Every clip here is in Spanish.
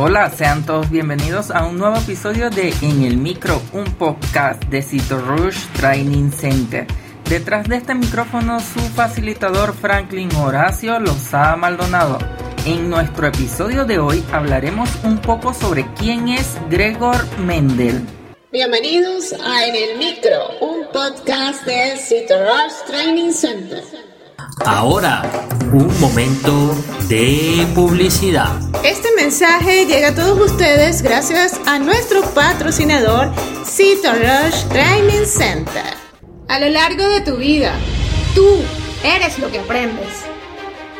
Hola, sean todos bienvenidos a un nuevo episodio de En el Micro, un podcast de Cito Rouge Training Center. Detrás de este micrófono su facilitador Franklin Horacio Lozada Maldonado. En nuestro episodio de hoy hablaremos un poco sobre quién es Gregor Mendel. Bienvenidos a En el Micro, un podcast de Cito Rouge Training Center. Ahora, un momento de publicidad. Mensaje llega a todos ustedes gracias a nuestro patrocinador Cito Rush Training Center. A lo largo de tu vida, tú eres lo que aprendes,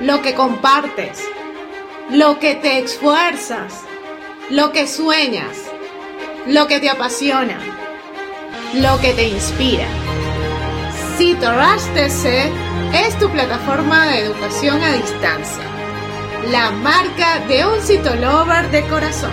lo que compartes, lo que te esfuerzas, lo que sueñas, lo que te apasiona, lo que te inspira. Cito Rush TC es tu plataforma de educación a distancia, la marca de un citolover de corazón.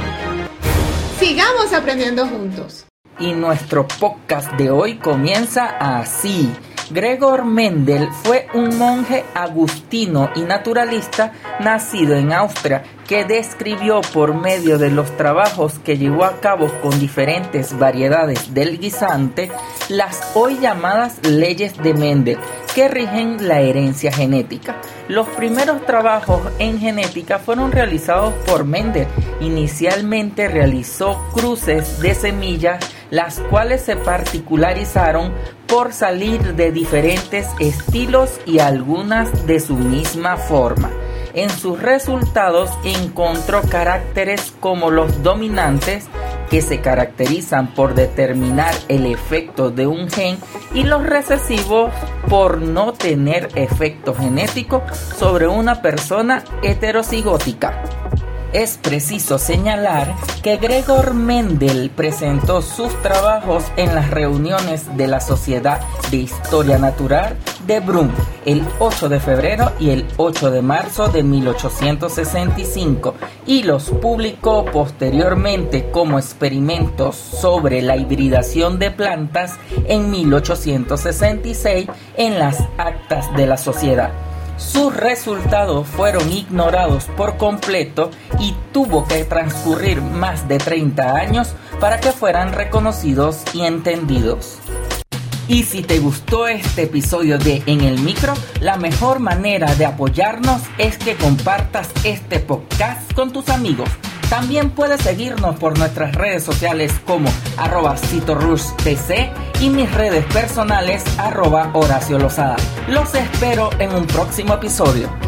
Sigamos aprendiendo juntos. Y nuestro podcast de hoy comienza así. Gregor Mendel fue un monje agustino y naturalista nacido en Austria que describió por medio de los trabajos que llevó a cabo con diferentes variedades del guisante las hoy llamadas leyes de Mendel que rigen la herencia genética. Los primeros trabajos en genética fueron realizados por Mendel. Inicialmente realizó cruces de semillas las cuales se particularizaron por salir de diferentes estilos y algunas de su misma forma. En sus resultados encontró caracteres como los dominantes, que se caracterizan por determinar el efecto de un gen, y los recesivos por no tener efecto genético sobre una persona heterocigótica. Es preciso señalar que Gregor Mendel presentó sus trabajos en las reuniones de la Sociedad de Historia Natural de Brunn el 8 de febrero y el 8 de marzo de 1865 y los publicó posteriormente como experimentos sobre la hibridación de plantas en 1866 en las actas de la sociedad. Sus resultados fueron ignorados por completo y tuvo que transcurrir más de 30 años para que fueran reconocidos y entendidos. Y si te gustó este episodio de En el Micro, la mejor manera de apoyarnos es que compartas este podcast con tus amigos. También puedes seguirnos por nuestras redes sociales como arroba TC y mis redes personales arroba Horacio Lozada. Los espero en un próximo episodio.